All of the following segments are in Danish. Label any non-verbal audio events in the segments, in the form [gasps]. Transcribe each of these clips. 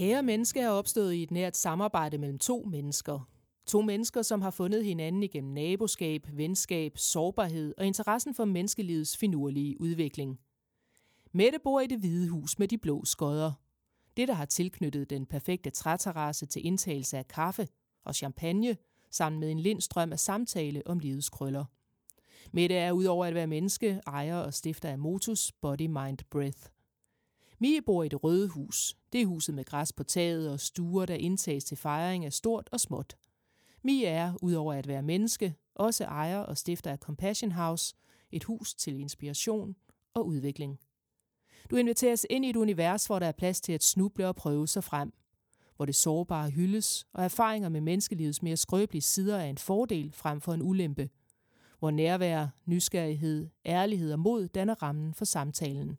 Kære menneske er opstået i et nært samarbejde mellem to mennesker. To mennesker, som har fundet hinanden igennem naboskab, venskab, sårbarhed og interessen for menneskelivets finurlige udvikling. Mette bor i det hvide hus med de blå skodder. Det, der har tilknyttet den perfekte træterrasse til indtagelse af kaffe og champagne, sammen med en lindstrøm af samtale om livets krøller. Mette er udover at være menneske, ejer og stifter af Motus Body Mind Breath. Mie bor i det røde hus. Det er huset med græs på taget og stuer, der indtages til fejring af stort og småt. Mie er, udover at være menneske, også ejer og stifter af Compassion House, et hus til inspiration og udvikling. Du inviteres ind i et univers, hvor der er plads til at snuble og prøve sig frem. Hvor det sårbare hyldes, og erfaringer med menneskelivets mere skrøbelige sider er en fordel frem for en ulempe. Hvor nærvær, nysgerrighed, ærlighed og mod danner rammen for samtalen.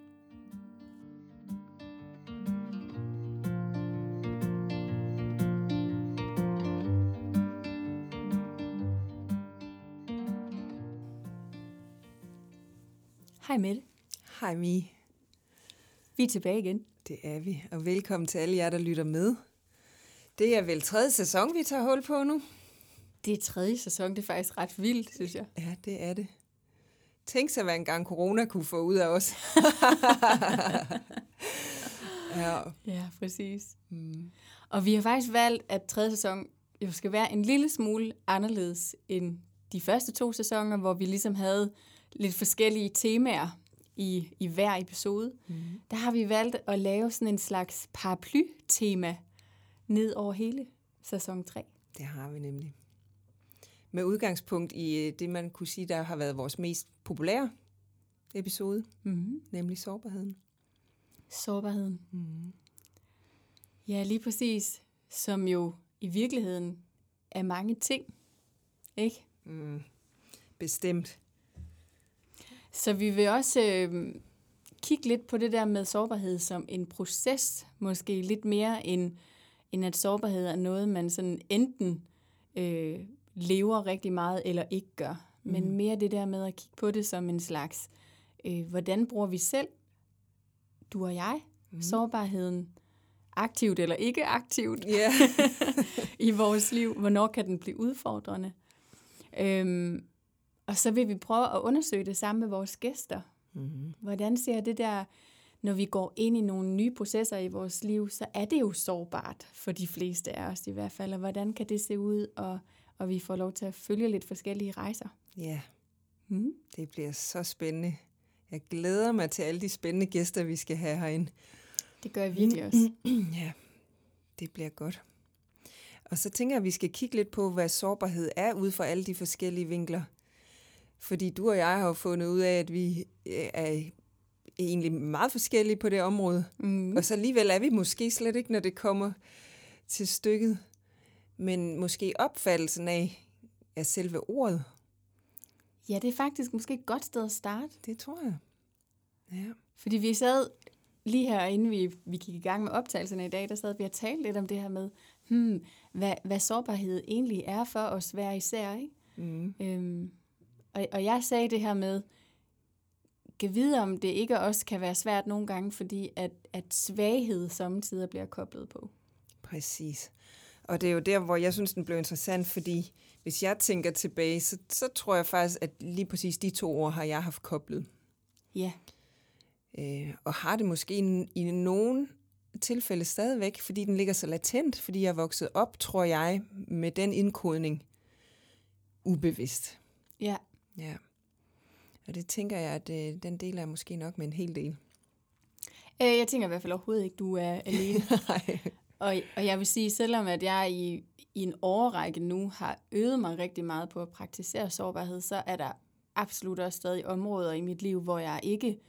Hej Mette. Hej Mi. Vi er tilbage igen. Det er vi, og velkommen til alle jer, der lytter med. Det er vel tredje sæson, vi tager hul på nu? Det er tredje sæson, det er faktisk ret vildt, synes jeg. Ja, det er det. Tænk sig, hvad en gang corona kunne få ud af os. [laughs] ja. ja, præcis. Mm. Og vi har faktisk valgt, at tredje sæson jo skal være en lille smule anderledes end de første to sæsoner, hvor vi ligesom havde lidt forskellige temaer i, i hver episode. Mm. Der har vi valgt at lave sådan en slags paraply-tema ned over hele sæson 3. Det har vi nemlig. Med udgangspunkt i øh, det, man kunne sige, der har været vores mest populære episode, mm. nemlig sårbarheden. Sårbarheden. Mm. Ja, lige præcis. Som jo i virkeligheden er mange ting, ikke? Mm. Bestemt. Så vi vil også øh, kigge lidt på det der med sårbarhed som en proces, måske lidt mere end, end at sårbarhed er noget, man sådan enten øh, lever rigtig meget eller ikke gør. Mm. Men mere det der med at kigge på det som en slags, øh, hvordan bruger vi selv, du og jeg, mm. sårbarheden aktivt eller ikke aktivt yeah. [laughs] i vores liv. Hvornår kan den blive udfordrende? Øhm, og så vil vi prøve at undersøge det sammen med vores gæster. Mm-hmm. Hvordan ser det der, når vi går ind i nogle nye processer i vores liv, så er det jo sårbart for de fleste af os i hvert fald. Og hvordan kan det se ud, og, og vi får lov til at følge lidt forskellige rejser. Ja, mm. det bliver så spændende. Jeg glæder mig til alle de spændende gæster, vi skal have herinde. Det gør jeg virkelig også. [clears throat] ja, det bliver godt. Og så tænker jeg, at vi skal kigge lidt på, hvad sårbarhed er, ud fra alle de forskellige vinkler. Fordi du og jeg har jo fundet ud af, at vi øh, er egentlig meget forskellige på det område. Mm. Og så alligevel er vi måske slet ikke, når det kommer til stykket. Men måske opfattelsen af, af selve ordet. Ja, det er faktisk måske et godt sted at starte. Det tror jeg. Ja. Fordi vi sad lige her, inden vi, vi gik i gang med optagelserne i dag, der sad vi og talte lidt om det her med, hmm, hvad, hvad sårbarhed egentlig er for os hver især. Ikke? Mm. Øhm, og, og jeg sagde det her med, kan vide, om det ikke også kan være svært nogle gange, fordi at, at svaghed samtidig bliver koblet på. Præcis. Og det er jo der, hvor jeg synes, den blev interessant, fordi hvis jeg tænker tilbage, så, så tror jeg faktisk, at lige præcis de to ord har jeg haft koblet. Ja. Øh, og har det måske i, i nogen tilfælde stadigvæk, fordi den ligger så latent, fordi jeg er vokset op, tror jeg, med den indkodning ubevidst. Ja. Ja. Og det tænker jeg, at øh, den del er måske nok med en hel del. Øh, jeg tænker i hvert fald overhovedet ikke, du er [laughs] alene. Nej. Og, og jeg vil sige, selvom at jeg i, i en årrække nu har øvet mig rigtig meget på at praktisere sårbarhed, så er der absolut også stadig områder i mit liv, hvor jeg ikke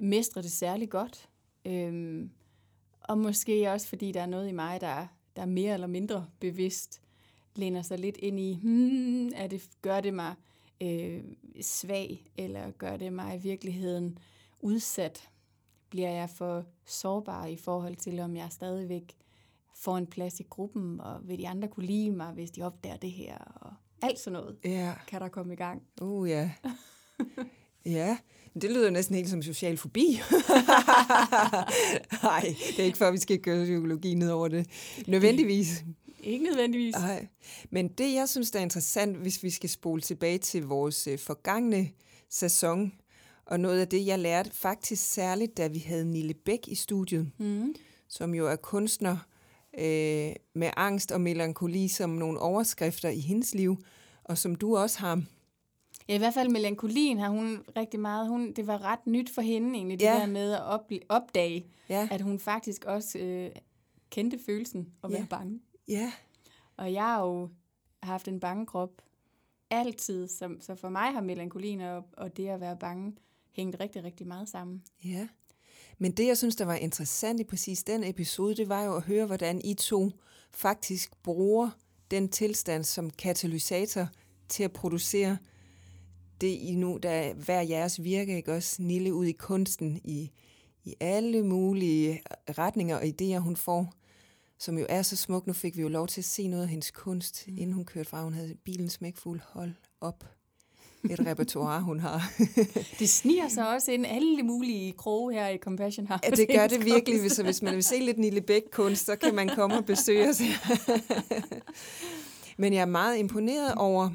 mestrer det særlig godt. Øhm, og måske også, fordi der er noget i mig, der, der er mere eller mindre bevidst, læner sig lidt ind i, hmm, er det, gør det mig øh, svag, eller gør det mig i virkeligheden udsat bliver jeg for sårbar i forhold til, om jeg stadigvæk får en plads i gruppen, og vil de andre kunne lide mig, hvis de opdager det her, og alt sådan noget Ja. kan der komme i gang. Uh, ja. [laughs] ja, det lyder næsten helt som social fobi. [laughs] Nej, det er ikke for, at vi skal gøre psykologi ned over det. Nødvendigvis. Ikke nødvendigvis. Nej. Men det, jeg synes, der er interessant, hvis vi skal spole tilbage til vores øh, forgangne sæson, og noget af det, jeg lærte faktisk særligt, da vi havde Nille Bæk i studiet, Mm. som jo er kunstner øh, med angst og melankoli som nogle overskrifter i hendes liv, og som du også har. Ja, i hvert fald melankolien har hun rigtig meget. Hun, det var ret nyt for hende egentlig, det Ja. der med at opdage, Ja, at hun faktisk også øh, kendte følelsen være Ja. bange. Ja, Og jeg har jo haft en bange krop altid, så, så for mig har melankolien og, og det at være bange hængt rigtig, rigtig meget sammen. ja. Men det, jeg synes, der var interessant i præcis den episode, det var jo at høre, hvordan I to faktisk bruger den tilstand som katalysator til at producere det I nu, der er hver jeres virke, ikke også? Nille ud i kunsten, i, i alle mulige retninger og idéer, hun får, som jo er så smuk. Nu fik vi jo lov til at se noget af hendes kunst, mm. inden hun kørte fra. Hun havde bilen smækfuld. Hold op. Et [laughs] repertoire, hun har. [laughs] Det sniger sig også ind alle mulige kroge her i Compassion House. Ja, det gør det virkelig. Hvis, hvis man vil se lidt Nille Bæk-kunst, så kan man komme og besøge os. [laughs] Men jeg er meget imponeret over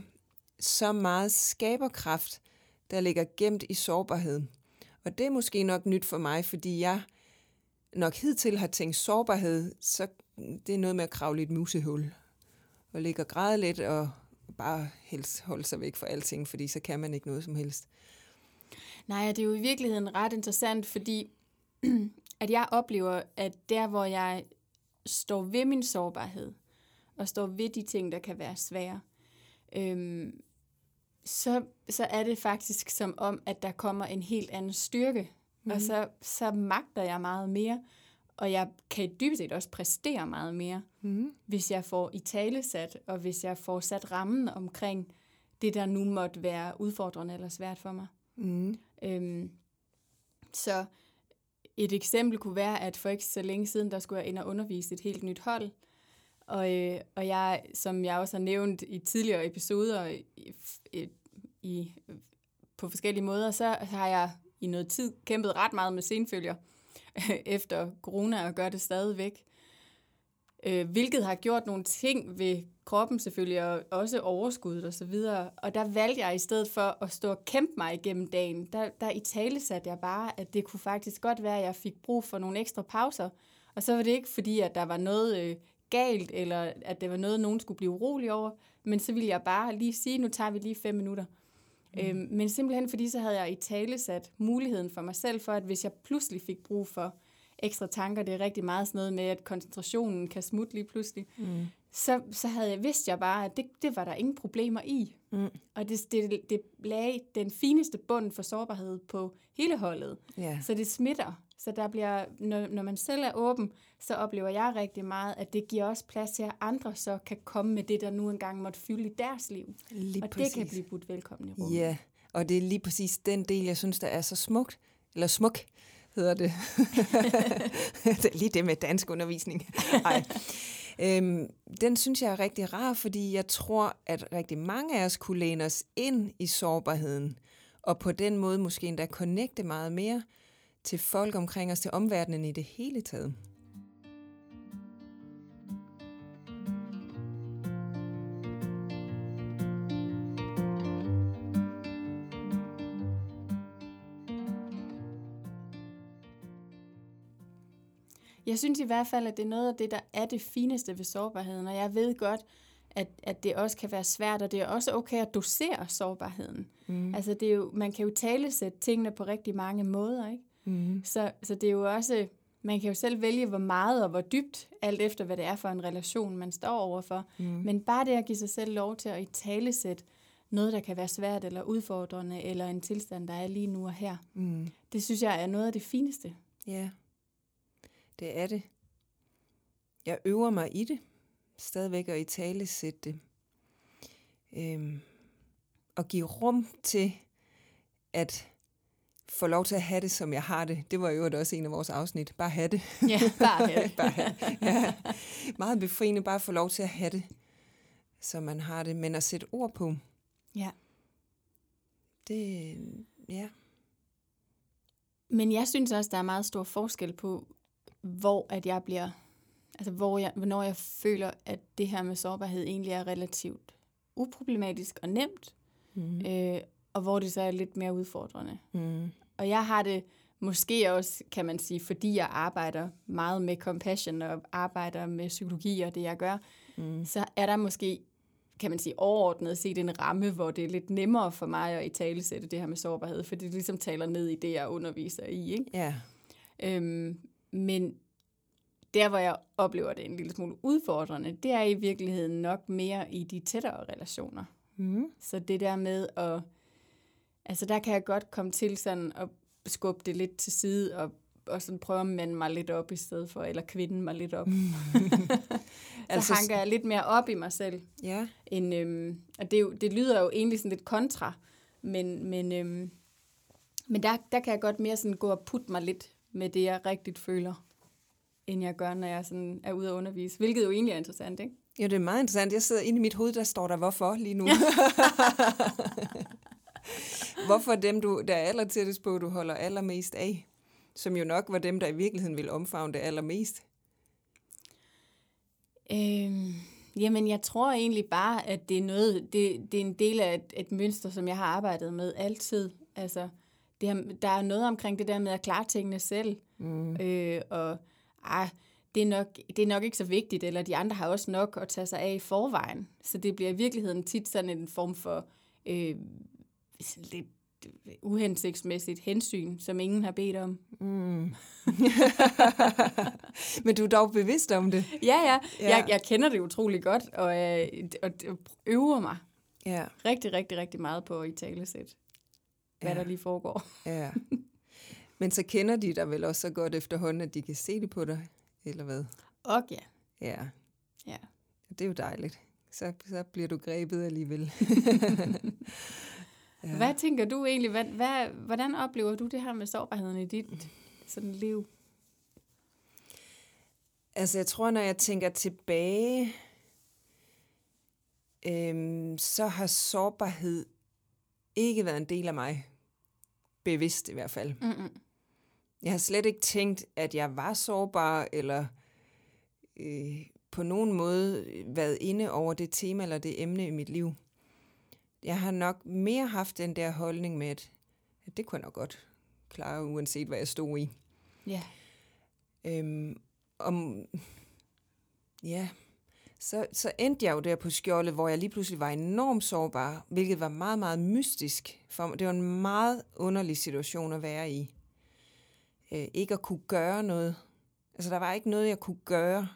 så meget skaberkraft, der ligger gemt i sårbarheden. Og det er måske nok nyt for mig, fordi jeg nok hidtil har tænkt sårbarhed, så det er noget med at kravle i et musehul. Og ligge og græde lidt og bare helst holde sig væk fra alting, fordi så kan man ikke noget som helst. Nej, det er jo i virkeligheden ret interessant, fordi [clears throat] at jeg oplever, at der, hvor jeg står ved min sårbarhed, og står ved de ting, der kan være svære, øhm, så, så er det faktisk som om, at der kommer en helt anden styrke, mm. og så, så magter jeg meget mere, og jeg kan dybest set også præstere meget mere, Mm. hvis jeg får i tale sat, og hvis jeg får sat rammen omkring det, der nu måtte være udfordrende eller svært for mig. Mm. Øhm, så et eksempel kunne være, at for ikke så længe siden, der skulle jeg ind og undervise et helt nyt hold. Og, øh, og jeg, som jeg også har nævnt i tidligere episoder i, i, i, på forskellige måder, så har jeg i noget tid kæmpet ret meget med senfølger [laughs] efter corona og gør det stadigvæk. Øh, hvilket har gjort nogle ting ved kroppen selvfølgelig, og også overskuddet og så videre. Og der valgte jeg i stedet for at stå og kæmpe mig igennem dagen, der, der i tale satte jeg bare, at det kunne faktisk godt være, at jeg fik brug for nogle ekstra pauser. Og så var det ikke fordi, at der var noget øh, galt, eller at det var noget, nogen skulle blive urolig over, men så ville jeg bare lige sige, nu tager vi lige fem minutter. Mm. Øhm, men simpelthen fordi, så havde jeg i tale sat muligheden for mig selv for, at hvis jeg pludselig fik brug for ekstra tanker, det er rigtig meget sådan noget med, at koncentrationen kan smutte lige pludselig, Mm. så, så havde jeg vidst jeg bare, at det, det var der ingen problemer i. Mm. Og det, det, det lagde den fineste bund for sårbarhed på hele holdet. Ja. Så det smitter. Så der bliver, når, når man selv er åben, så oplever jeg rigtig meget, at det giver også plads til, at andre så kan komme med det, der nu engang måtte fylde i deres liv. Lige og præcis. det kan blive budt velkommen i rummet. Ja, og det er lige præcis den del, jeg synes, der er så smukt. Eller smuk, hedder det. [laughs] det er lige det med dansk undervisning. [laughs] Ej. Øhm, den synes jeg er rigtig rar, fordi jeg tror, at rigtig mange af os kunne læne os ind i sårbarheden, og på den måde måske endda connecte meget mere til folk omkring os, til omverdenen i det hele taget. Jeg synes i hvert fald, at det er noget af det, der er det fineste ved sårbarheden, og jeg ved godt, at, at det også kan være svært, og det er også okay at dosere sårbarheden. Mm. Altså, det er jo, man kan jo tale sætte tingene på rigtig mange måder, ikke? Mm. Så, så det er jo også, man kan jo selv vælge, hvor meget og hvor dybt, alt efter hvad det er for en relation, man står overfor. Mm. Men bare det at give sig selv lov til at i tale sætte noget, der kan være svært eller udfordrende, eller en tilstand, der er lige nu og her. Mm. Det synes jeg er noget af det fineste. Ja, det er det. Jeg øver mig i det, stadigvæk at i tale sætte det. Øhm, og give rum til, at få lov til at have det, som jeg har det. Det var jo også en af vores afsnit. Bare have det. Ja, bare have det. [laughs] bare have. Ja. Meget befriende bare at få lov til at have det, som man har det. Men at sætte ord på, Ja. det, ja. Men jeg synes også, der er meget stor forskel på, hvor at jeg bliver, altså hvor jeg, hvornår jeg føler, at det her med sårbarhed egentlig er relativt uproblematisk og nemt, Mm. øh, og hvor det så er lidt mere udfordrende. Mm. Og jeg har det måske også, kan man sige, fordi jeg arbejder meget med compassion og arbejder med psykologi og det, jeg gør, Mm. så er der måske, kan man sige, overordnet set en ramme, hvor det er lidt nemmere for mig at i tale sætte det her med sårbarhed, for det ligesom taler ned i det, jeg underviser i. Ikke? Ja. Øhm, men der, hvor jeg oplever det en lille smule udfordrende, det er i virkeligheden nok mere i de tættere relationer. Mm. Så det der med at... Altså, der kan jeg godt komme til sådan at skubbe det lidt til side og, og sådan prøve at mande mig lidt op i stedet for, eller kvinde mig lidt op. [laughs] [laughs] så Altså- hanker jeg lidt mere op i mig selv. Ja. End, øhm, og det, jo, det lyder jo egentlig sådan lidt kontra, men, men, øhm, men der, der kan jeg godt mere sådan gå og putte mig lidt med det, jeg rigtigt føler, end jeg gør, når jeg sådan er ude at undervise. Hvilket jo egentlig er interessant, ikke? Jo, det er meget interessant. Jeg sidder inde i mit hoved, der står der hvorfor lige nu. [laughs] hvorfor dem, du, der er aller tættest på, du holder allermest af? Som jo nok var dem, der i virkeligheden ville omfavne det allermest. Øhm, jamen, jeg tror egentlig bare, at det er noget, det, det er en del af et, et mønster, som jeg har arbejdet med altid. Altså, det har, der er noget omkring det der med at klare tingene selv. Mm. Øh, og ah, det, er nok, det er nok ikke så vigtigt, eller de andre har også nok at tage sig af i forvejen. Så det bliver i virkeligheden tit sådan en form for øh, sådan lidt uhensigtsmæssigt hensyn, som ingen har bedt om. Mm. [laughs] Men du er dog bevidst om det. Ja, ja, Ja. Jeg, jeg kender det utrolig godt, og, øh, og, og øver mig Ja, rigtig, rigtig, rigtig meget på i talesæt, hvad Ja. der lige foregår. ja. [laughs] Men så kender de dig vel også så godt efterhånden, at de kan se det på dig, eller hvad? Og ja, Ja, ja. det er jo dejligt. Så, så bliver du grebet alligevel. [laughs] ja. Hvad tænker du egentlig, hvad, hvad, hvordan oplever du det her med sårbarheden i dit sådan liv? Altså, jeg tror, når jeg tænker tilbage, øhm, så har sårbarhed ikke været en del af mig. Bevidst i hvert fald. Mm-mm. Jeg har slet ikke tænkt, at jeg var sårbar, eller øh, på nogen måde været inde over det tema eller det emne i mit liv. Jeg har nok mere haft den der holdning med, at, det kunne jeg nok godt klare, uanset hvad jeg stod i. Ja. Øhm, om, ja, så, så endte jeg jo der på skjoldet, hvor jeg lige pludselig var enormt sårbar, hvilket var meget, meget mystisk for mig. Det var en meget underlig situation at være i. Øh, ikke at kunne gøre noget. Altså, der var ikke noget, jeg kunne gøre,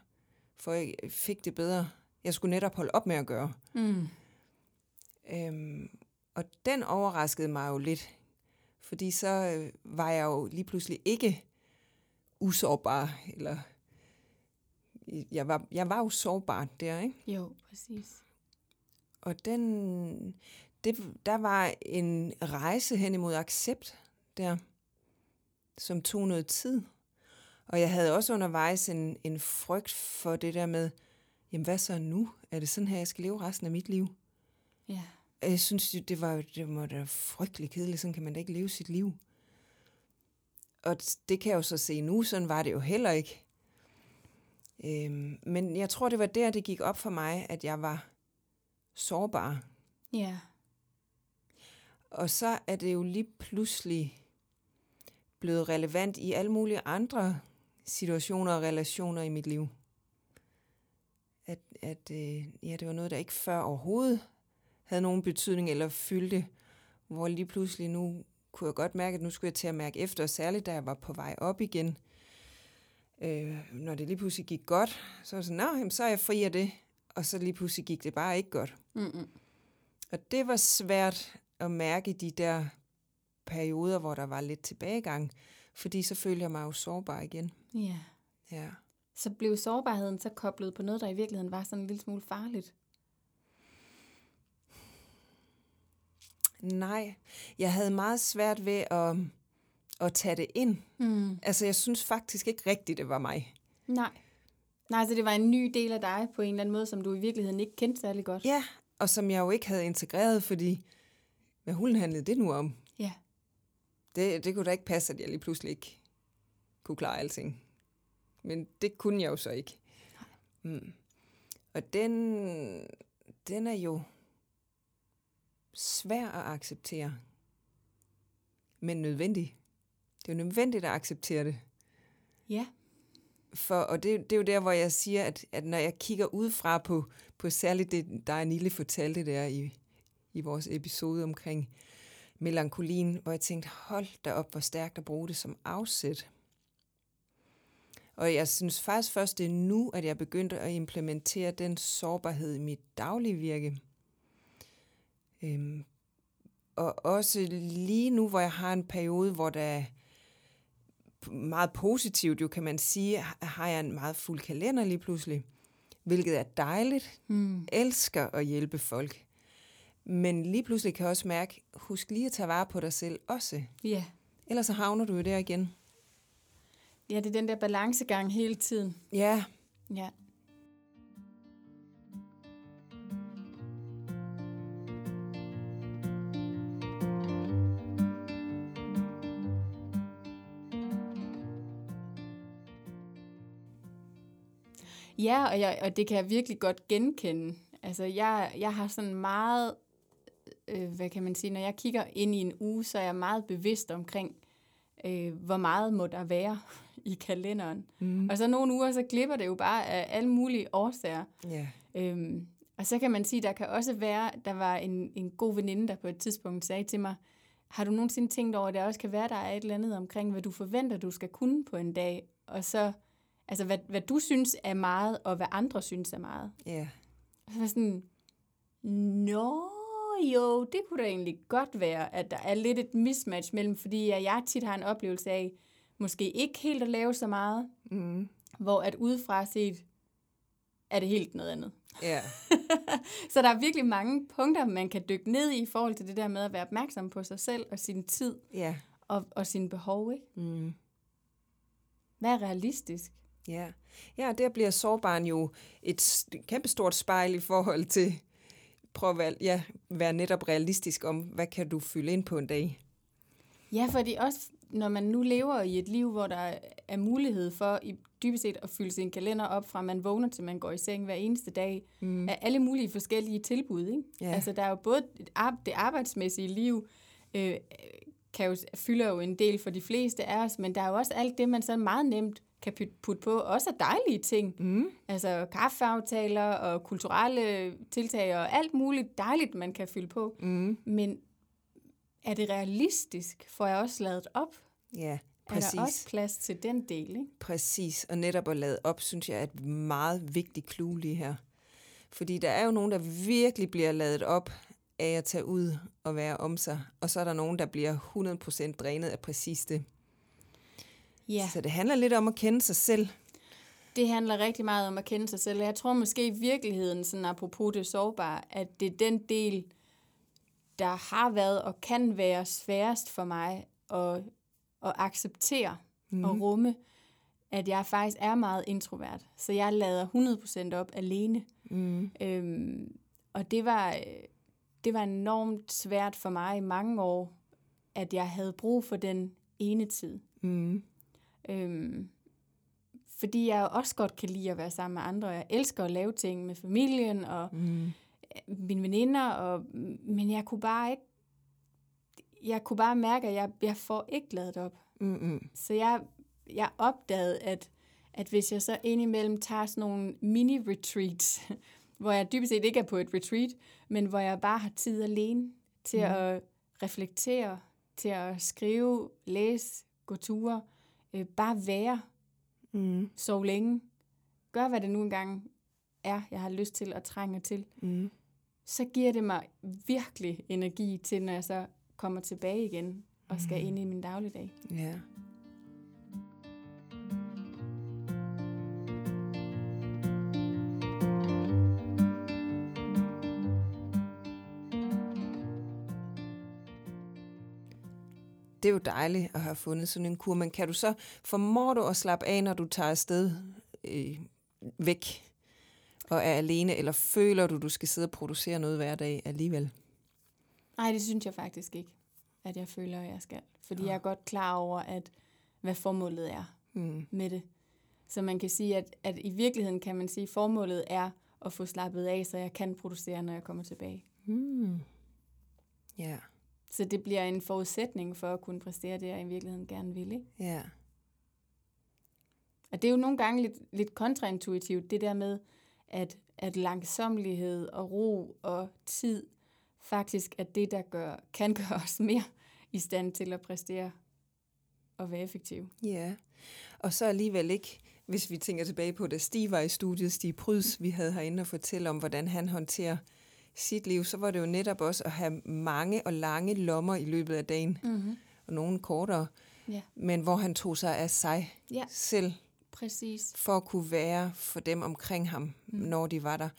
for jeg fik det bedre. Jeg skulle netop holde op med at gøre. Mm. Øhm, og den overraskede mig jo lidt, fordi så øh, var jeg jo lige pludselig ikke usårbar, eller jeg var, jeg var jo sårbar der, ikke? Jo, præcis. Og den, det, der var en rejse hen imod accept der, som tog noget tid. Og jeg havde også undervejs en, en frygt for det der med, jamen hvad så nu? Er det sådan her, jeg skal leve resten af mit liv? Ja. Og Jeg synes, det var det må da frygtelig kedeligt. Sådan kan man da ikke leve sit liv. Og det kan jeg jo så se nu. Sådan var det jo heller ikke. Øhm, men jeg tror, det var der, det gik op for mig, at jeg var sårbar. Ja. Og så er det jo lige pludselig blevet relevant i alle mulige andre situationer og relationer i mit liv. At, at øh, ja, det var noget, der ikke før overhovedet havde nogen betydning eller fyldte, hvor lige pludselig nu kunne jeg godt mærke, at nu skulle jeg til at mærke efter, og særligt da jeg var på vej op igen. Øh, når det lige pludselig gik godt, så var det sådan, Nå, jamen, så er jeg fri af det. Og så lige pludselig gik det bare ikke godt. Mm-mm. Og det var svært at mærke de der perioder, hvor der var lidt tilbagegang, fordi så følte jeg mig jo sårbar igen. Ja. Ja. Så blev sårbarheden så koblet på noget, der i virkeligheden var sådan en lille smule farligt. Nej, jeg havde meget svært ved at at tage det ind. Mm. Altså, jeg synes faktisk ikke rigtigt, det var mig. Nej. Nej, så det var en ny del af dig på en eller anden måde, som du i virkeligheden ikke kendte særlig godt. Ja, og som jeg jo ikke havde integreret, fordi hvad hulen handlede det nu om? Ja. Det, det kunne da ikke passe, at jeg lige pludselig ikke kunne klare alting. Men det kunne jeg jo så ikke. Mm. Og den, den er jo svær at acceptere, men nødvendig. Det er jo nødvendigt at acceptere det. Ja. For, og det, det er jo der, hvor jeg siger, at, at når jeg kigger udefra på, på særligt det, der Nille fortalte der i, i vores episode omkring melankolien, hvor jeg tænkte, hold da op, hvor stærkt at bruge det som afsæt. Og jeg synes faktisk først, det er nu, at jeg begyndte at implementere den sårbarhed i mit daglige virke. Øhm, og også lige nu, hvor jeg har en periode, hvor der er meget positivt, jo kan man sige, har jeg en meget fuld kalender lige pludselig, hvilket er dejligt. Mm. Elsker at hjælpe folk. Men lige pludselig kan jeg også mærke, husk lige at tage vare på dig selv også. Ja. Ellers så havner du jo der igen. Ja, det er den der balancegang hele tiden. Ja, Ja. Ja, og, jeg, og det kan jeg virkelig godt genkende. Altså, jeg, jeg har sådan meget, øh, hvad kan man sige, når jeg kigger ind i en uge, så er jeg meget bevidst omkring, øh, hvor meget må der være [laughs] i kalenderen. Mm. Og så nogle uger, så glipper det jo bare af alle mulige årsager. ja. Øhm, og så kan man sige, der kan også være, der var en, en god veninde, der på et tidspunkt sagde til mig, har du nogensinde tænkt over, at det også kan være, der er et eller andet omkring, hvad du forventer, du skal kunne på en dag, og så, altså hvad, hvad du synes er meget, og hvad andre synes er meget. Ja. Og så var sådan, nå jo, det kunne da egentlig godt være, at der er lidt et mismatch mellem, fordi jeg, jeg tit har en oplevelse af, måske ikke helt at lave så meget, Mm. hvor at udefra set, er det helt noget andet. Ja. [laughs] Så der er virkelig mange punkter, man kan dykke ned i i forhold til det der med at være opmærksom på sig selv og sin tid Ja. og, og sine behov. Ikke? Mm. Hvad er realistisk? Ja. Ja, der bliver sårbaren jo et kæmpestort spejl i forhold til, prøv at være, ja, være netop realistisk om, hvad kan du fylde ind på en dag? Ja, fordi også når man nu lever i et liv, hvor der er mulighed for i dybest set at fylde sin kalender op fra man vågner til man går i seng hver eneste dag, Mm. af alle mulige forskellige tilbud. Ikke? Ja. Altså der er jo både det arbejdsmæssige liv, øh, kan jo, fylder jo en del for de fleste af os, men der er jo også alt det, man så meget nemt kan put- putte på, også af dejlige ting. Mm. Altså kaffeaftaler og kulturelle tiltag og alt muligt dejligt, man kan fylde på. Mm. Men er det realistisk? Får jeg også lavet op? Ja, Er der præcis. også plads til den del? Ikke? Præcis, og netop at lade op, synes jeg er et meget vigtigt clue lige her. Fordi der er jo nogen, der virkelig bliver ladet op af at tage ud og være om sig, og så er der nogen, der bliver 100% drænet af præcis det. Ja, Så det handler lidt om at kende sig selv. det handler rigtig meget om at kende sig selv. Jeg tror måske i virkeligheden, sådan apropos det sårbare, at det er den del, der har været og kan være sværest for mig at, at acceptere mm. og rumme, at jeg faktisk er meget introvert. Så jeg lader 100% op alene. Mm. Øhm, og det var, det var enormt svært for mig i mange år, at jeg havde brug for den ene tid. Mm. Øhm, fordi jeg også godt kan lide at være sammen med andre. Jeg elsker at lave ting med familien og Mm. mine veninder, og, men jeg kunne bare ikke, jeg kunne bare mærke, at jeg, jeg får ikke lavet op. Mm. Så jeg, jeg opdagede, at, at hvis jeg så indimellem tager sådan nogle mini-retreats, [laughs] hvor jeg dybest set ikke er på et retreat, men hvor jeg bare har tid alene til mm. at reflektere, til at skrive, læse, gå ture, øh, bare være, Mm. sove længe, gør hvad det nu engang er, jeg har lyst til at trænge til, Mm. så giver det mig virkelig energi til, når jeg så kommer tilbage igen og skal ind i min dagligdag. Ja. Det er jo dejligt at have fundet sådan en kur, men kan du så, formår du at slappe af, når du tager afsted øh, væk og er alene, eller føler du, du skal sidde og producere noget hver dag alligevel? Nej, det synes jeg faktisk ikke, at jeg føler, at jeg skal. Fordi ja. jeg er godt klar over, at hvad formålet er Mm. med det. Så man kan sige, at, at i virkeligheden kan man sige, at formålet er at få slappet af, så jeg kan producere, når jeg kommer tilbage. Mm. Ja, Så det bliver en forudsætning for at kunne præstere det, jeg i virkeligheden gerne vil. Ikke? ja. Og det er jo nogle gange lidt, lidt kontraintuitivt, det der med, at, at langsomlighed og ro og tid faktisk er det, der gør, kan [laughs] gøre os mere i stand til at præstere og være effektive. Ja, og så alligevel ikke, hvis vi tænker tilbage på, da Stig var i studiet, Stig Pryds, vi havde herinde og fortælle om, hvordan han håndterer sit liv, så var det jo netop også at have mange og lange lommer i løbet af dagen, Mm-hmm. og nogle kortere, Ja. men hvor han tog sig af sig Ja. selv, Præcis. for at kunne være for dem omkring ham, mm. når de var der.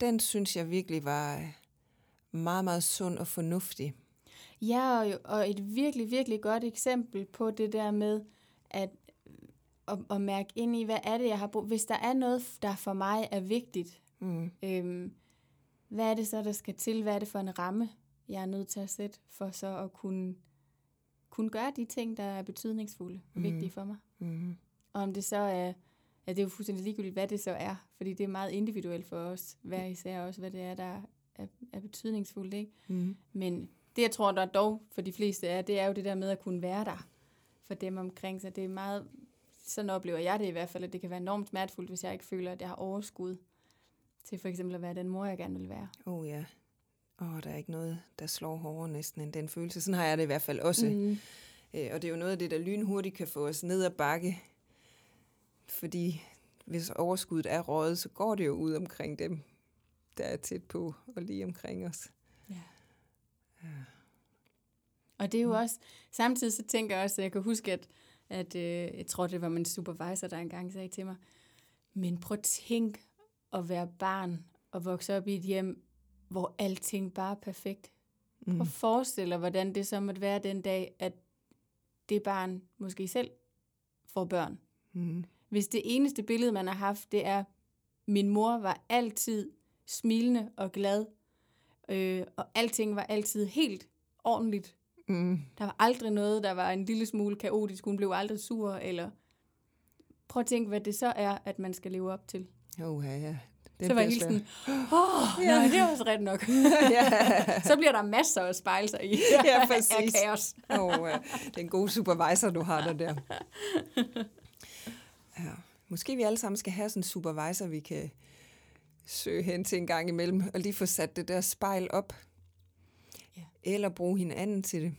Den synes jeg virkelig var meget, meget sund og fornuftig. Ja, og, og et virkelig, virkelig godt eksempel på det der med at, at, at mærke ind i, hvad er det, jeg har brug Hvis der er noget, der for mig er vigtigt, Mm. øhm, hvad er det så, der skal til? Hvad er det for en ramme, jeg er nødt til at sætte, for så at kunne, kunne gøre de ting, der er betydningsfulde og Mhm. vigtige for mig? Mm. Og om det så er, ja, det er jo fuldstændig ligegyldigt, hvad det så er, fordi det er meget individuelt for os, hver især også, hvad det er, der er, er betydningsfuldt, ikke? Mm. Men det, jeg tror, der er dog for de fleste er, det er jo det der med at kunne være der for dem omkring sig. Det er meget, sådan oplever jeg det i hvert fald, at det kan være enormt smertefuldt, hvis jeg ikke føler, at jeg har overskud til for eksempel at være den mor, jeg gerne vil være. Oh ja. Åh, oh, der er ikke noget, der slår hårdere næsten end den følelse. Sådan har jeg det i hvert fald også. Mm. Mm. Øh, og det er jo noget af det, der lynhurtigt kan få os ned ad bakke. Fordi hvis overskuddet er røget, så går det jo ud omkring dem, der er tæt på og lige omkring os. Ja. Og det er jo også, samtidig så tænker jeg også, at jeg kan huske, at, at øh, jeg tror, det var min supervisor, der engang sagde til mig, men prøv at tænk at være barn og vokse op i et hjem, hvor alting bare er perfekt. Prøv at forestille dig, hvordan det så måtte være den dag, at det barn måske selv får børn. Mm. Hvis det eneste billede, man har haft, det er, min mor var altid smilende og glad, øh, og alting var altid helt ordentligt. Mm. Der var aldrig noget, der var en lille smule kaotisk. Hun blev aldrig sur, eller... Prøv at tænke, hvad det så er, at man skal leve op til. Oh, ja, ja. Den så var jeg helt sådan, åh, oh, [gasps] ja. nej, det var også ret nok. [laughs] ja. så bliver der masser at spejle sig i. Ja, [laughs] af præcis. kaos. oh, ja. Det er en god supervisor, du har der der. [laughs] Ja. Måske vi alle sammen skal have sådan en supervisor, vi kan søge hen til en gang imellem, og lige få sat det der spejl op. Ja. Eller bruge hinanden til det.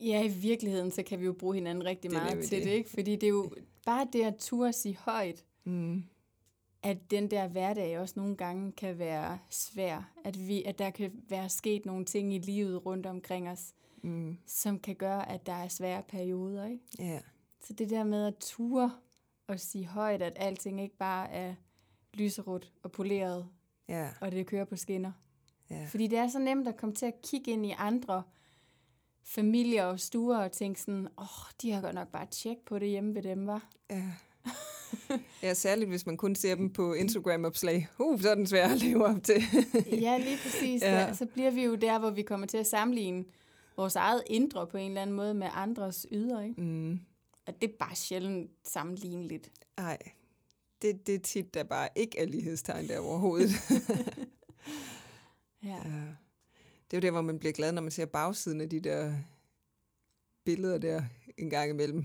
Ja, i virkeligheden, så kan vi jo bruge hinanden rigtig Det meget til det. det, ikke? Fordi det er jo bare det at turde sige højt, Mm. At den der hverdag også nogle gange kan være svær. At, vi, at der kan være sket nogle ting i livet rundt omkring os, Mm. som kan gøre, at der er svære perioder. Ikke? Ja. Så det der med at ture og sige højt, at alting ikke bare er lyserødt og poleret, Ja. og det kører på skinner. Ja. Fordi det er så nemt at komme til at kigge ind i andre familier og stuer og tænke sådan, åh, oh, de har godt nok bare tjek på det hjemme ved dem, var. Ja. [laughs] [laughs] ja, særligt hvis man kun ser dem på Instagram-opslag. Uh, så er den svær at leve op til. [laughs] Ja, lige præcis. Ja. ja. Så bliver vi jo der, hvor vi kommer til at sammenligne vores eget indre på en eller anden måde med andres ydre. Ikke? mm. Og det er bare sjældent sammenligneligt. Ej, det, det er tit, der bare ikke er lighedstegn der overhovedet. [laughs] Ja. Ja. Det er jo der, hvor man bliver glad, når man ser bagsiden af de der billeder der en gang imellem.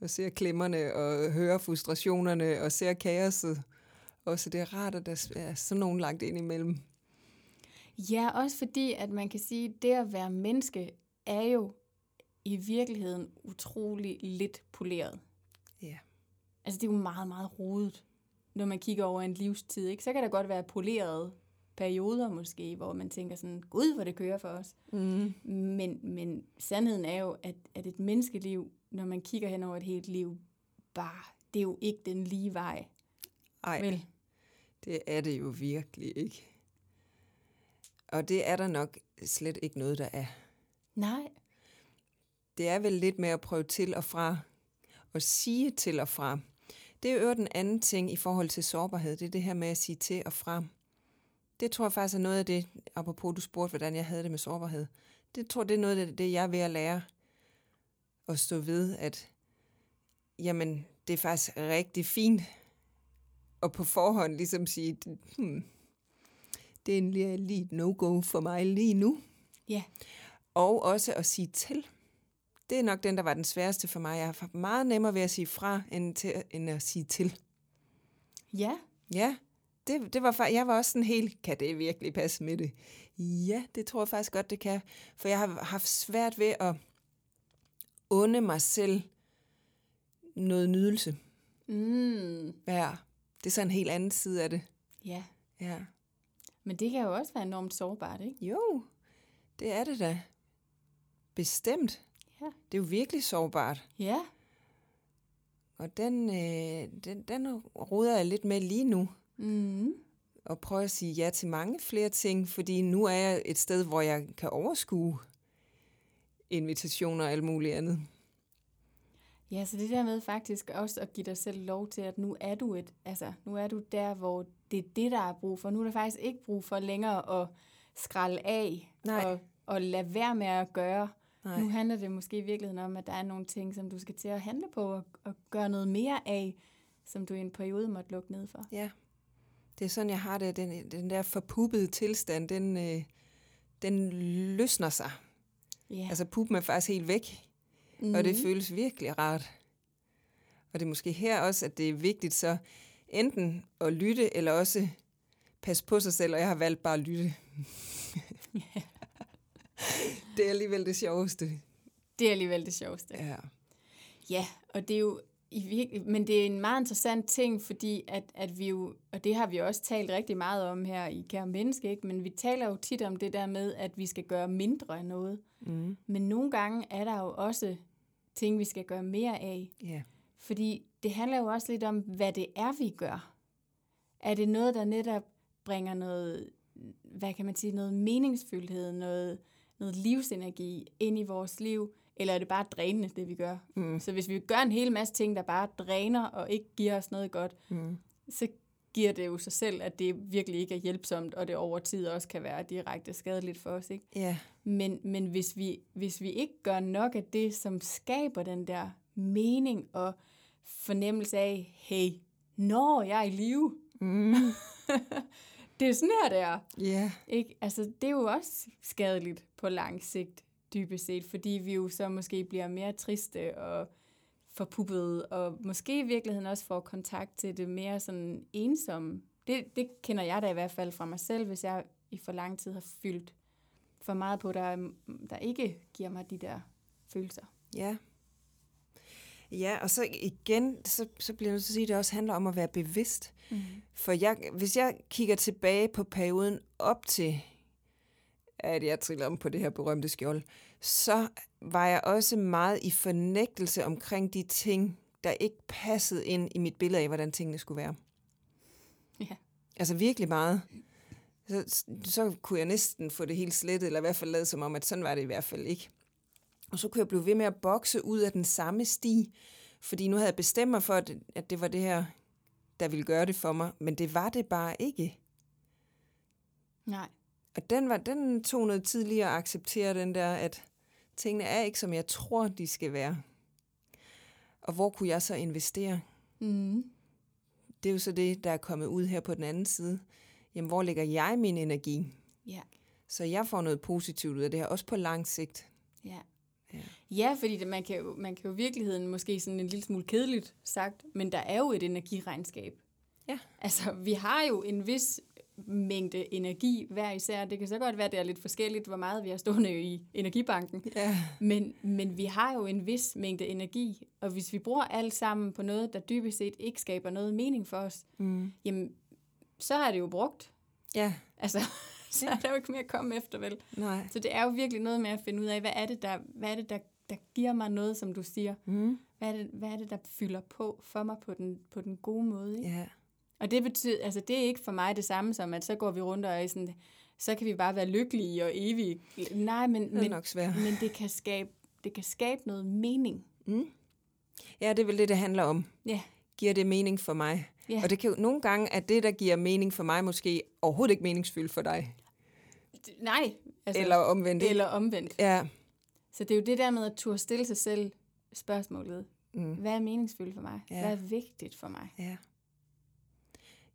Og ser klemmerne, og hører frustrationerne, og ser kaoset. Og så det er rart, at der er sådan nogen lagt ind imellem. ja, også fordi, at man kan sige, at det at være menneske er jo i virkeligheden utrolig lidt poleret. Ja. Altså, det er jo meget, meget rodet, når man kigger over en livstid. Ikke? Så kan der godt være polerede perioder måske, hvor man tænker sådan, gud, hvor det kører for os. Mm. Men, men sandheden er jo, at, at et menneskeliv, når man kigger hen over et helt liv, bare, det er jo ikke den lige vej. Ej, Vel? det er det jo virkelig ikke. Og det er der nok slet ikke noget, der er. Nej. det er vel lidt med at prøve til og fra, og sige til og fra. Det er jo den anden ting i forhold til sårbarhed, det er det her med at sige til og fra. Det tror jeg faktisk er noget af det, apropos du spurgte, hvordan jeg havde det med sårbarhed. Det tror det er noget af det, jeg er ved at lære at stå ved, at jamen, det er faktisk rigtig fint at på forhånd ligesom sige, hmm, det er lige, et no-go for mig lige nu. Ja. Og også at sige til. Det er nok den, der var den sværeste for mig. Jeg har haft meget nemmere ved at sige fra, end, til, end at sige til. Ja. Ja, det, det var, jeg var også sådan helt, kan det virkelig passe med det? Ja, det tror jeg faktisk godt, det kan. For jeg har haft svært ved at unde mig selv noget nydelse. Mm. Ja, det er så en helt anden side af det. Ja. Ja. Men det kan jo også være enormt sårbart, ikke? Jo, det er det da. Bestemt. Ja. Det er jo virkelig sårbart. Ja. Og den, øh, den, den roder jeg lidt med lige nu. Mm. Og prøver at sige ja til mange flere ting, fordi nu er jeg et sted, hvor jeg kan overskue invitationer og alt muligt andet. Ja, så det der med faktisk også at give dig selv lov til, at nu er du et, altså nu er du der, hvor det er det, der er brug for. Nu er der faktisk ikke brug for længere at skralde af Nej. og, og lade være med at gøre. Nej. Nu handler det måske i virkeligheden om, at der er nogle ting, som du skal til at handle på og, og gøre noget mere af, som du i en periode måtte lukke ned for. Ja, det er sådan, jeg har det. Den, den der forpuppede tilstand, den, øh, den løsner sig. Ja. Altså puppen er faktisk helt væk, mm. og det føles virkelig rart. Og det er måske her også, at det er vigtigt så enten at lytte, eller også passe på sig selv, og jeg har valgt bare at lytte. [laughs] det er alligevel det sjoveste. Det er alligevel det sjoveste. Ja. Ja, og det er jo i men det er en meget interessant ting, fordi at, at vi jo, og det har vi også talt rigtig meget om her i Kære Menneske, ikke? men vi taler jo tit om det der med, at vi skal gøre mindre af noget. Mm. Men nogle gange er der jo også ting, vi skal gøre mere af. Ja. Fordi det handler jo også lidt om, hvad det er, vi gør. Er det noget, der netop bringer noget, hvad kan man sige, noget meningsfuldhed, noget, noget livsenergi ind i vores liv, eller er det bare drænende, det vi gør? Mm. Så hvis vi gør en hel masse ting, der bare dræner og ikke giver os noget godt, Mm. så giver det jo sig selv, at det virkelig ikke er hjælpsomt, og det over tid også kan være direkte skadeligt for os. Ikke? Ja. Men, men hvis, vi, hvis vi ikke gør nok af det, som skaber den der mening og fornemmelse af, hey, når jeg er i live, Mm. [laughs] det er sådan her, det er. Ja. Ikke? Altså, det er jo også skadeligt på lang sigt, dybest set, fordi vi jo så måske bliver mere triste og forpuppede, og måske i virkeligheden også får kontakt til det mere sådan ensomme. Det, det kender jeg da i hvert fald fra mig selv, hvis jeg i for lang tid har fyldt for meget på, der, der ikke giver mig de der følelser. Ja. Ja, og så igen, så, så bliver jeg nødt til at sige, at det også handler om at være bevidst. Mm. For jeg, hvis jeg kigger tilbage på perioden op til, at jeg trillede om på det her berømte skjold, så var jeg også meget i fornægtelse omkring de ting, der ikke passede ind i mit billede af, hvordan tingene skulle være. Ja. Altså virkelig meget. Så, så kunne jeg næsten få det helt slettet, eller i hvert fald lavet som om, at sådan var det i hvert fald ikke. Og så kunne jeg blive ved med at bokse ud af den samme sti, fordi nu havde jeg bestemt mig for, at, at det var det her, der ville gøre det for mig, men det var det bare ikke. Nej. Og den, var, den tog noget tid lige at acceptere den der, at tingene er ikke, som jeg tror, de skal være. Og hvor kunne jeg så investere? Mm. Det er jo så det, der er kommet ud her på den anden side. Jamen, hvor lægger jeg min energi? Ja. Så jeg får noget positivt ud af det her, også på lang sigt. Ja. Ja. Ja, fordi det, man, kan jo, man kan jo i virkeligheden måske sådan en lille smule kedeligt sagt, men der er jo et energiregnskab. Ja. Altså, vi har jo en vis mængde energi hver især. Det kan så godt være, at det er lidt forskelligt, hvor meget vi har stående i energibanken. Ja. Men, men vi har jo en vis mængde energi, og hvis vi bruger alt sammen på noget, der dybest set ikke skaber noget mening for os, Mm. jamen, så er det jo brugt. Ja, Altså, [laughs] så er der jo ikke mere at komme efter, vel? nej. Så det er jo virkelig noget med at finde ud af, hvad er det, der, hvad er det, der, der giver mig noget, som du siger? Mm. Hvad er det, hvad er det der fylder på for mig på den, på den gode måde? Ikke? Ja. Og det betyder, altså det er ikke for mig det samme som, at så går vi rundt og er sådan, så kan vi bare være lykkelige og evige. Nej, men, Det er men, nok svært. men det kan skabe, det kan skabe noget mening. Mm. Ja, det er vel det, det handler om. Ja. Giver det mening for mig? Ja. Og det kan jo nogle gange, at det, der giver mening for mig, måske overhovedet ikke meningsfyldt for dig. Nej. Altså, eller omvendt. Eller omvendt. Ja. Så det er jo det der med at turde stille sig selv spørgsmålet. Mm. Hvad er meningsfyldt for mig? Ja. Hvad er vigtigt for mig? Ja.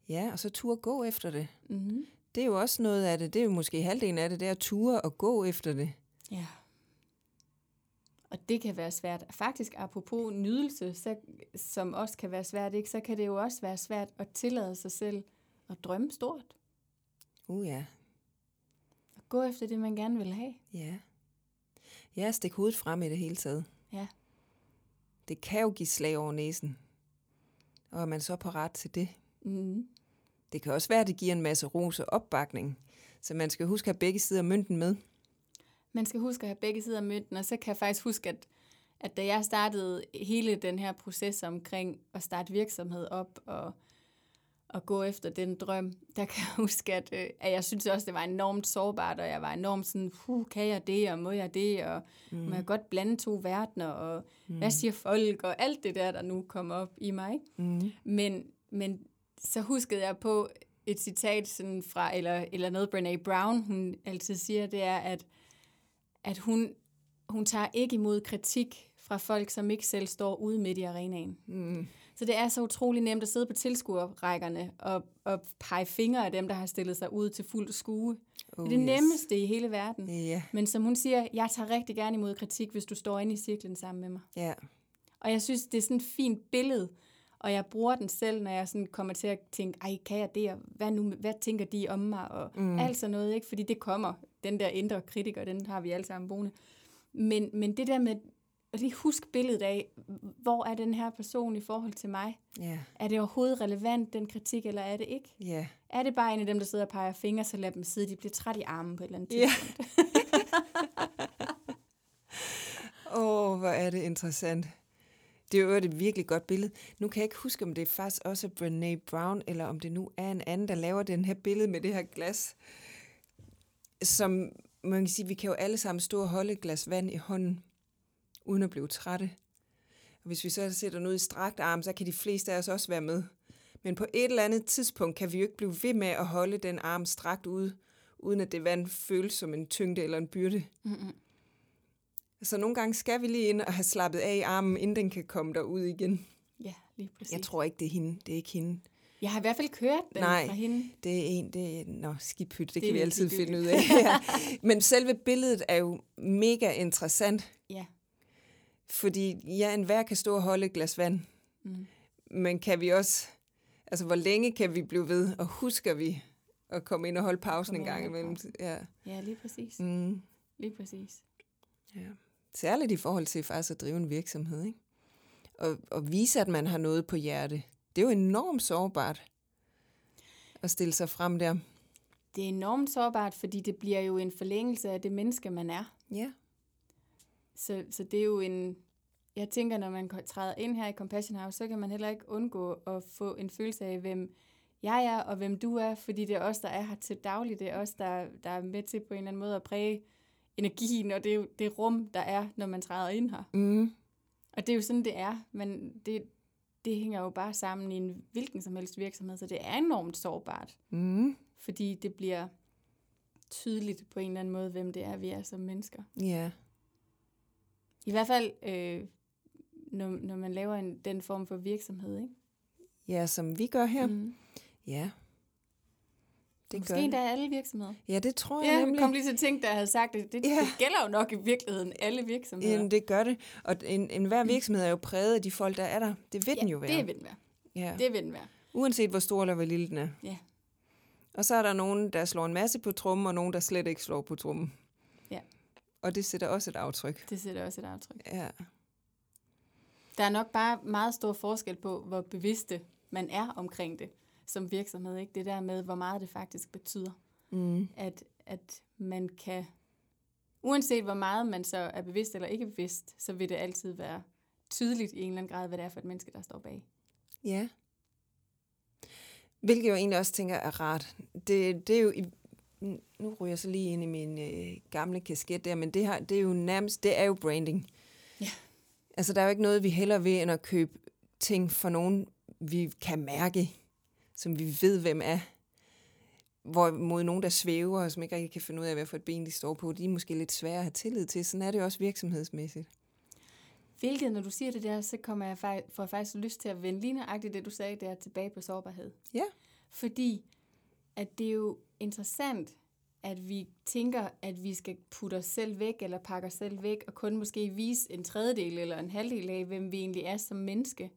Ja, og så turde gå efter det. Mm-hmm. Det er jo også noget af det. Det er jo måske halvdelen af det, det er at ture og gå efter det. Ja. Og det kan være svært. Faktisk apropos nydelse, så, som også kan være svært, ikke, så kan det jo også være svært at tillade sig selv at drømme stort. Uh ja, At gå efter det, man gerne vil have. ja. Ja, stik hovedet frem i det hele taget. Ja. Det kan jo give slag over næsen. Og er man så parat til det? Mm. Det kan også være, at det giver en masse ros og opbakning. Så man skal huske at have begge sider af mønten med. Man skal huske at have begge sider af mønten, og så kan jeg faktisk huske, at, at da jeg startede hele den her proces omkring at starte virksomhed op og, og gå efter den drøm, der kan jeg huske, at, øh, at jeg synes også, det var enormt sårbart, og jeg var enormt sådan, huh, kan jeg det, og må jeg det, og mm. må jeg godt blande to verdener, og mm. hvad siger folk, og alt det der, der nu kommer op i mig. Mm. Men, men så huskede jeg på et citat sådan fra, eller, eller noget Brené Brown, hun altid siger, det er, at, at hun, hun tager ikke imod kritik fra folk, som ikke selv står ude midt i arenaen. Mm. Så det er så utrolig nemt at sidde på tilskuerrækkerne og, og pege fingre af dem, der har stillet sig ud til fuld skue. Oh, det er det nemmeste i hele verden. Ja, Men som hun siger, jeg tager rigtig gerne imod kritik, hvis du står inde i cirklen sammen med mig. ja. Og jeg synes, det er sådan et fint billede, og jeg bruger den selv, når jeg sådan kommer til at tænke, ej, kan jeg det, og hvad, nu, hvad tænker de om mig, og mm. alt sådan noget, ikke? Fordi det kommer, den der indre kritiker, den har vi alle sammen boende. Men, men det der med at lige huske billedet af, hvor er den her person i forhold til mig? Ja, Er det overhovedet relevant, den kritik, eller er det ikke? ja. Er det bare en af dem, der sidder og peger fingre, så lad dem sidde, de bliver træt i armen på et eller andet tidspunkt. [laughs] Åh, oh, hvor er det interessant. Det er jo et virkelig godt billede. Nu kan jeg ikke huske, om det er faktisk også Brene Brown, eller om det nu er en anden, der laver den her billede med det her glas. Som man kan sige, vi kan jo alle sammen stå og holde et glas vand i hånden, uden at blive trætte. Og hvis vi så sætter noget i strakt arm, så kan de fleste af os også være med. Men på et eller andet tidspunkt kan vi jo ikke blive ved med at holde den arm strakt ude, uden at det vand føles som en tyngde eller en byrde. Mm-hmm. Så nogle gange skal vi lige ind og have slappet af i armen, inden den kan komme derud igen. Ja, lige præcis. Jeg tror ikke, det er hende. Det er ikke hende. jeg har i hvert fald kørt den Nej. fra hende. Det er en, det er, nå, skipyt, det, Det kan vi altid ligegyldigt. finde ud af. [laughs] ja. Men selve billedet er jo mega interessant, Ja. fordi ja, enhver kan stå og holde et glas vand. Mm. Men kan vi også, altså hvor længe kan vi blive ved, og husker vi at komme ind og holde pausen Komme en gang imellem? Ja. Ja, lige præcis. Mm. Lige præcis. Ja. Særligt i forhold til faktisk at drive en virksomhed, ikke? Og, og vise, at man har noget på hjerte. Det er jo enormt sårbart at stille sig frem der. Det er enormt sårbart, fordi det bliver jo en forlængelse af det menneske, man er. Ja. Så, så det er jo en... Jeg tænker, når man træder ind her i Compassion House, så kan man heller ikke undgå at få en følelse af, hvem jeg er, og hvem du er, fordi det er os, der er her til daglig. Det er os, der, der er med til på en eller anden måde at præge energien, og det er det rum, der er, når man træder ind her. Mm. Og det er jo sådan, det er, men det, det hænger jo bare sammen i en hvilken som helst virksomhed, så det er enormt sårbart, Mm. fordi det bliver tydeligt på en eller anden måde, hvem det er, vi er som mennesker. Ja. I hvert fald, øh, når, når man laver en, den form for virksomhed, ikke? Ja, som vi gør her. Mm. Ja. Det Måske gør endda alle virksomheder. Ja, det tror jeg Ja, jeg nemlig. kom lige til at tænke, da jeg havde sagt det. Det, Ja. det gælder jo nok i virkeligheden alle virksomheder. Jamen, det gør det. Og en, en hver virksomhed er jo præget af de folk, der er der. Det vil ja, den jo være. det vil den være. Ja. Det vil den være. Uanset hvor stor eller hvor lille den er. Ja. Og så er der nogen, der slår en masse på trummen, og nogen, der slet ikke slår på trummen. Ja. Og det sætter også et aftryk. Det sætter også et aftryk. Ja. Der er nok bare meget stor forskel på, hvor bevidste man er omkring det som virksomhed. Ikke? Det der med, hvor meget det faktisk betyder. Mm. At, at man kan, uanset hvor meget man så er bevidst eller ikke bevidst, så vil det altid være tydeligt i en eller anden grad, hvad det er for et menneske, der står bag. Ja. Hvilket jeg jo egentlig også tænker er rart. Det, det er jo... I, nu ryger jeg så lige ind i min øh, gamle kasket der, men det, her, det er jo nærmest, det er jo branding. Ja. Altså, der er jo ikke noget, vi heller vil, end at købe ting for nogen, vi kan mærke, som vi ved, hvem er. Hvorimod nogen, der svæver, og som ikke rigtig kan finde ud af, hvad for et ben de står på, de er måske lidt svære at have tillid til. Sådan er det også virksomhedsmæssigt. Hvilket, når du siger det der, så kommer jeg faktisk, får jeg faktisk lyst til at vende lige nøjagtigt det, du sagde der, tilbage på sårbarhed. Ja. Fordi, at det er jo interessant, at vi tænker, at vi skal putte os selv væk, eller pakke os selv væk, og kun måske vise en tredjedel eller en halvdel af, hvem vi egentlig er som menneske.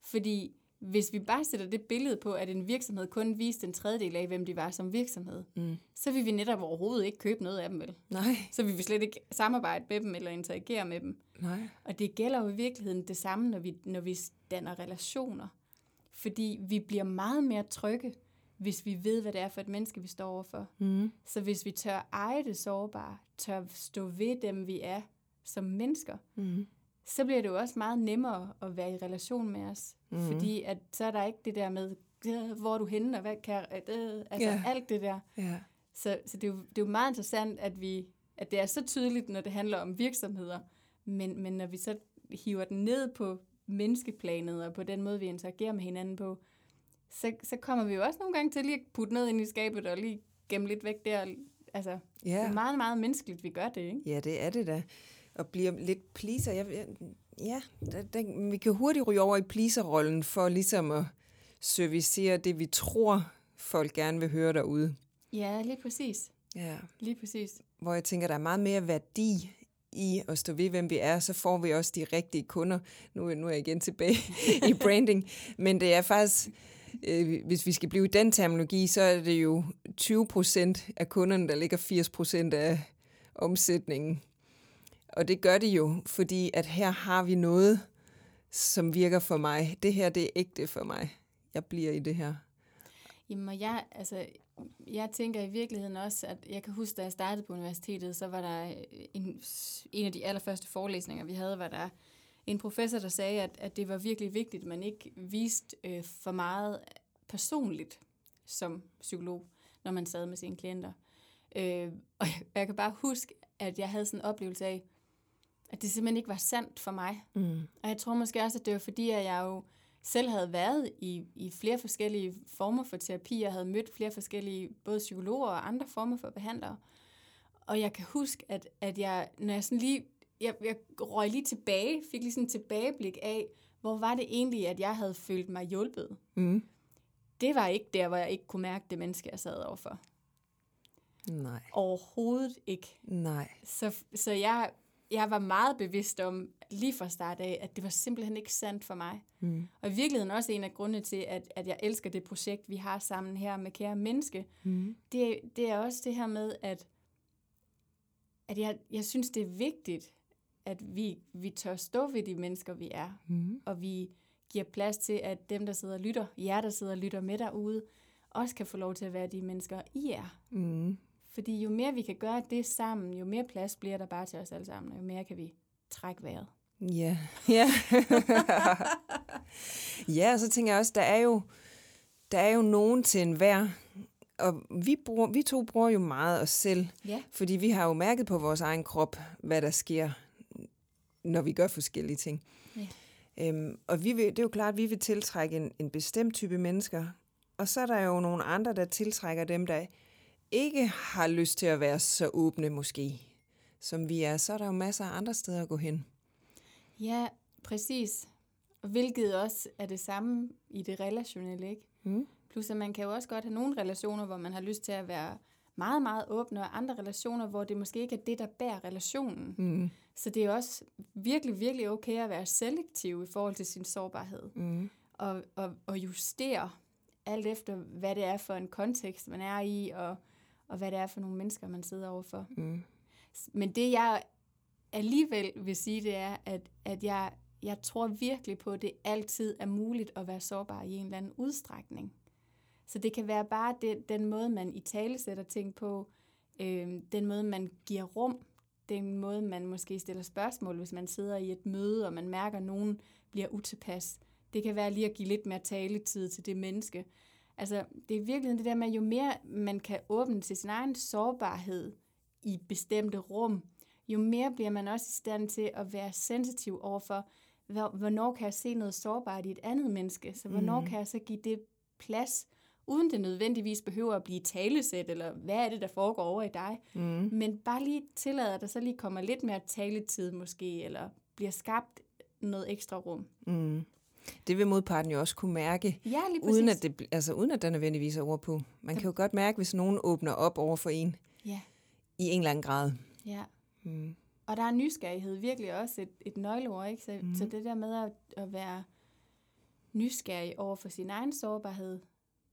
Fordi hvis vi bare sætter det billede på, at en virksomhed kun viste en tredjedel af, hvem de var som virksomhed, Mm. så vil vi netop overhovedet ikke købe noget af dem, vel? Nej, Så vil vi slet ikke samarbejde med dem eller interagere med dem. nej. Og det gælder jo i virkeligheden det samme, når vi, når vi danner relationer. Fordi vi bliver meget mere trygge, hvis vi ved, hvad det er for et menneske, vi står overfor. Mm. Så hvis vi tør eje det sårbare, tør stå ved dem, vi er som mennesker, Mm. Så bliver det jo også meget nemmere at være i relation med os. Mhm. Mm. Fordi at, så er der ikke det der med, "Øh, hvor er du henne, og hvad kan jeg, øh, altså Ja. alt det der. Ja. Så, så det, er jo, det er jo meget interessant, at, vi, at det er så tydeligt, når det handler om virksomheder, men, men når vi så hiver den ned på menneskeplanet og på den måde, vi interagerer med hinanden på, så, så kommer vi jo også nogle gange til lige at putte noget ind i skabet og lige gemme lidt væk der. Altså, ja. det er meget, meget menneskeligt, vi gør det, ikke? ja, det er det da. Og bliver lidt pleaser. Jeg, jeg, ja, der, der, vi kan hurtigt ryge over i pleaserrollen for ligesom at servicere det, vi tror, folk gerne vil høre derude. Ja, lige præcis. Ja. Lige præcis. hvor jeg tænker, der er meget mere værdi i at stå ved, hvem vi er, så får vi også de rigtige kunder. Nu, nu er jeg igen tilbage [laughs] i branding, men det er faktisk, øh, hvis vi skal blive i den terminologi, så er det jo 20 procent af kunderne, der ligger 80 procent af omsætningen. Og det gør det jo, fordi at her har vi noget, som virker for mig. Det her, det er ægte for mig. Jeg bliver i det her. Jamen, og jeg, altså, jeg tænker i virkeligheden også, at jeg kan huske, da jeg startede på universitetet, så var der øh, en, en af de allerførste forelæsninger, vi havde, var der en professor, der sagde, at, at det var virkelig vigtigt, at man ikke viste øh, for meget personligt som psykolog, når man sad med sine klienter. Øh, og jeg, jeg kan bare huske, at jeg havde sådan en oplevelse af, at det simpelthen ikke var sandt for mig. Mm. Og jeg tror måske også, at det var fordi, at jeg jo selv havde været i, i flere forskellige former for terapi. Jeg havde mødt flere forskellige, både psykologer og andre former for behandlere. Og jeg kan huske, at, at jeg, når jeg sådan lige, jeg, jeg røg lige tilbage, fik lige sådan en tilbageblik af, hvor var det egentlig, at jeg havde følt mig hjulpet. Mm. Det var ikke der, hvor jeg ikke kunne mærke det menneske, jeg sad overfor. Nej, Overhovedet ikke. nej. Så, så jeg, jeg var meget bevidst om, lige fra start af, at det var simpelthen ikke sandt for mig. Mm. Og i virkeligheden også en af grundene til, at, at jeg elsker det projekt, vi har sammen her med Kære Menneske, Mm. det, det er også det her med, at, at jeg, jeg synes, det er vigtigt, at vi, vi tør stå ved de mennesker, vi er, Mm. og vi giver plads til, at dem, der sidder og lytter, jer, der sidder og lytter med derude, også kan få lov til at være de mennesker, I er. Mm. Fordi jo mere vi kan gøre det sammen, jo mere plads bliver der bare til os alle sammen, og jo mere kan vi trække vejret. Ja, [laughs] ja. ja, og så tænker jeg også, der er jo, der er jo nogen til enhver, og vi, bruger, vi to bruger jo meget os selv, Ja. fordi vi har jo mærket på vores egen krop, hvad der sker, når vi gør forskellige ting. Ja. Øhm, og vi vil, det er jo klart, at vi vil tiltrække en, en bestemt type mennesker, og så er der jo nogle andre, der tiltrækker dem, der ikke har lyst til at være så åbne måske, som vi er. Så er der jo masser af andre steder at gå hen. Ja, præcis. Og Hvilket også er det samme i det relationelle, ikke? Mm. Plus at man kan jo også godt have nogle relationer, hvor man har lyst til at være meget, meget åbne, og andre relationer, hvor det måske ikke er det, der bærer relationen. Mm. Så det er også virkelig, virkelig okay at være selektiv i forhold til sin sårbarhed. Mm. Og, og, og justere alt efter, hvad det er for en kontekst, man er i, og, og hvad det er for nogle mennesker, man sidder overfor. Mm. Men det jeg alligevel vil sige, det er, at, at jeg, jeg tror virkelig på, at det altid er muligt at være sårbar i en eller anden udstrækning. Så det kan være bare det, den måde, man i tale sætter ting på, øh, den måde, man giver rum, den måde, man måske stiller spørgsmål, hvis man sidder i et møde, og man mærker, at nogen bliver utilpas. Det kan være lige at give lidt mere taletid til det menneske. Altså, det er virkelig det der med, jo mere man kan åbne til sin egen sårbarhed i bestemte rum, jo mere bliver man også i stand til at være sensitiv overfor, hvornår kan jeg se noget sårbart i et andet menneske, så hvornår mm. kan jeg så give det plads, uden det nødvendigvis behøver at blive talesæt, eller hvad er det, der foregår over i dig, mm. men bare lige tillader, at der så lige kommer lidt mere taletid måske, eller bliver skabt noget ekstra rum. Mm. Det vil modparten jo også kunne mærke, ja, uden, at det, altså, uden at der nødvendigvis er ord på. Man kan jo godt mærke, hvis nogen åbner op over for en ja. i en eller anden grad. Ja. Mm. Og der er nysgerrighed virkelig også et, et nøgleord, ikke? Så, mm. så det der med at, at være nysgerrig over for sin egen sårbarhed.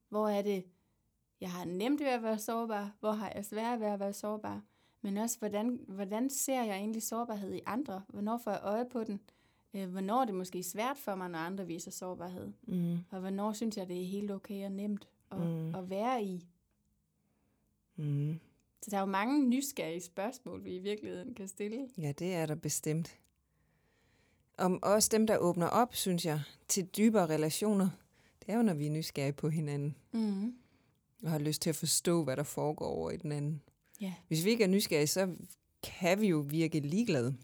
Hvor er det, jeg har nemt ved at være sårbar? Hvor har jeg svært ved at være sårbar? Men også, hvordan, hvordan ser jeg egentlig sårbarhed i andre? Hvornår får jeg øje på den? Øh, hvornår er det måske svært for mig, når andre viser sårbarhed? Mm. Og hvornår synes jeg, det er helt okay og nemt at, mm. at være i? Mm. Så der er jo mange nysgerrige spørgsmål, vi i virkeligheden kan stille. Ja, det er der bestemt. Om også dem, der åbner op, synes jeg, til dybere relationer, det er jo, når vi er nysgerrige på hinanden. Mm. Og har lyst til at forstå, hvad der foregår over i den anden. Ja. Hvis vi ikke er nysgerrige, så kan vi jo virke ligeglade.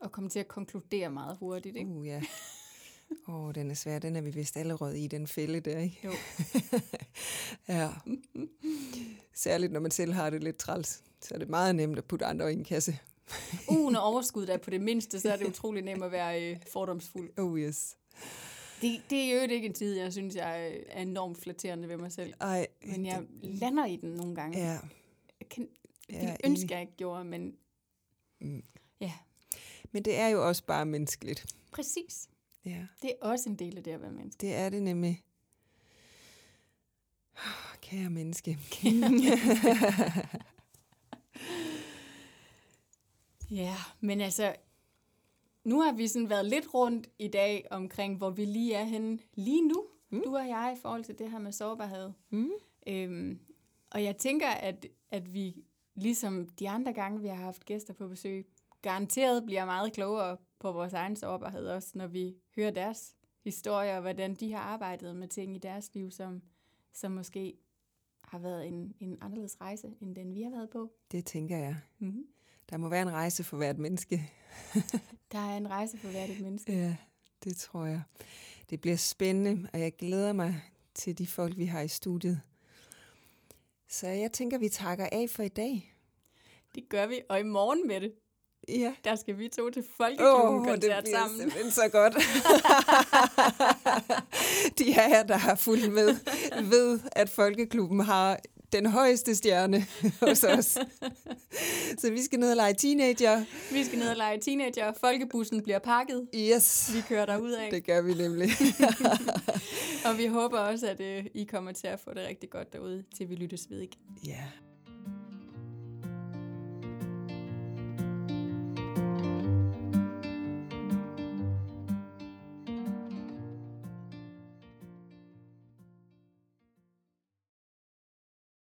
Og komme til at konkludere meget hurtigt, ikke? Uh, ja. Åh, oh, den er svær. Den er vi vist allerede i, den fælde der, ikke? Jo. [laughs] ja. Særligt, når man selv har det lidt træls, så er det meget nemt at putte andre i en kasse. uh, når overskud er på det mindste, så er det utrolig nemt at være øh, fordomsfuld. Oh, yes. Det, det er jo ikke en tid, jeg synes, jeg er enormt flatterende ved mig selv. Ej, men jeg det... lander i den nogle gange. Ja. Jeg kan, det ja, ønsker jeg ikke gjorde, men mm. ja. Men det er jo også bare menneskeligt. Præcis. Ja. Det er også en del af det at være menneske. Det er det nemlig. [laughs] Kære menneske. ja, men altså, nu har vi sådan været lidt rundt i dag omkring, hvor vi lige er henne lige nu, mm. du og jeg, i forhold til det her med sårbarhed. Mm. Øhm, og jeg tænker, at, at vi, ligesom de andre gange, vi har haft gæster på besøg, garanteret bliver meget klogere på vores egen sårbarhed, også når vi hører deres historier, og hvordan de har arbejdet med ting i deres liv, som, som måske har været en, en anderledes rejse, end den vi har været på. Det tænker jeg. Mm-hmm. Der må være en rejse for hvert menneske. [laughs] der er en rejse for hvert et menneske. Ja, det tror jeg. Det bliver spændende, og jeg glæder mig til de folk, vi har i studiet. Så jeg tænker, vi takker af for i dag. Det gør vi, og i morgen med det. Ja. Der skal vi to til folkeklubben-koncert oh, sammen. det bliver så godt. [laughs] De her, der har fulgt med, ved, at Folkeklubben har den højeste stjerne [laughs] hos os. Så vi skal ned og lege teenager. Vi skal ned og lege teenager. Folkebussen bliver pakket. Yes. Vi kører derud af. Det gør vi nemlig. [laughs] og vi håber også, at uh, I kommer til at få det rigtig godt derude, til vi lyttes ved igen. Ja. Yeah.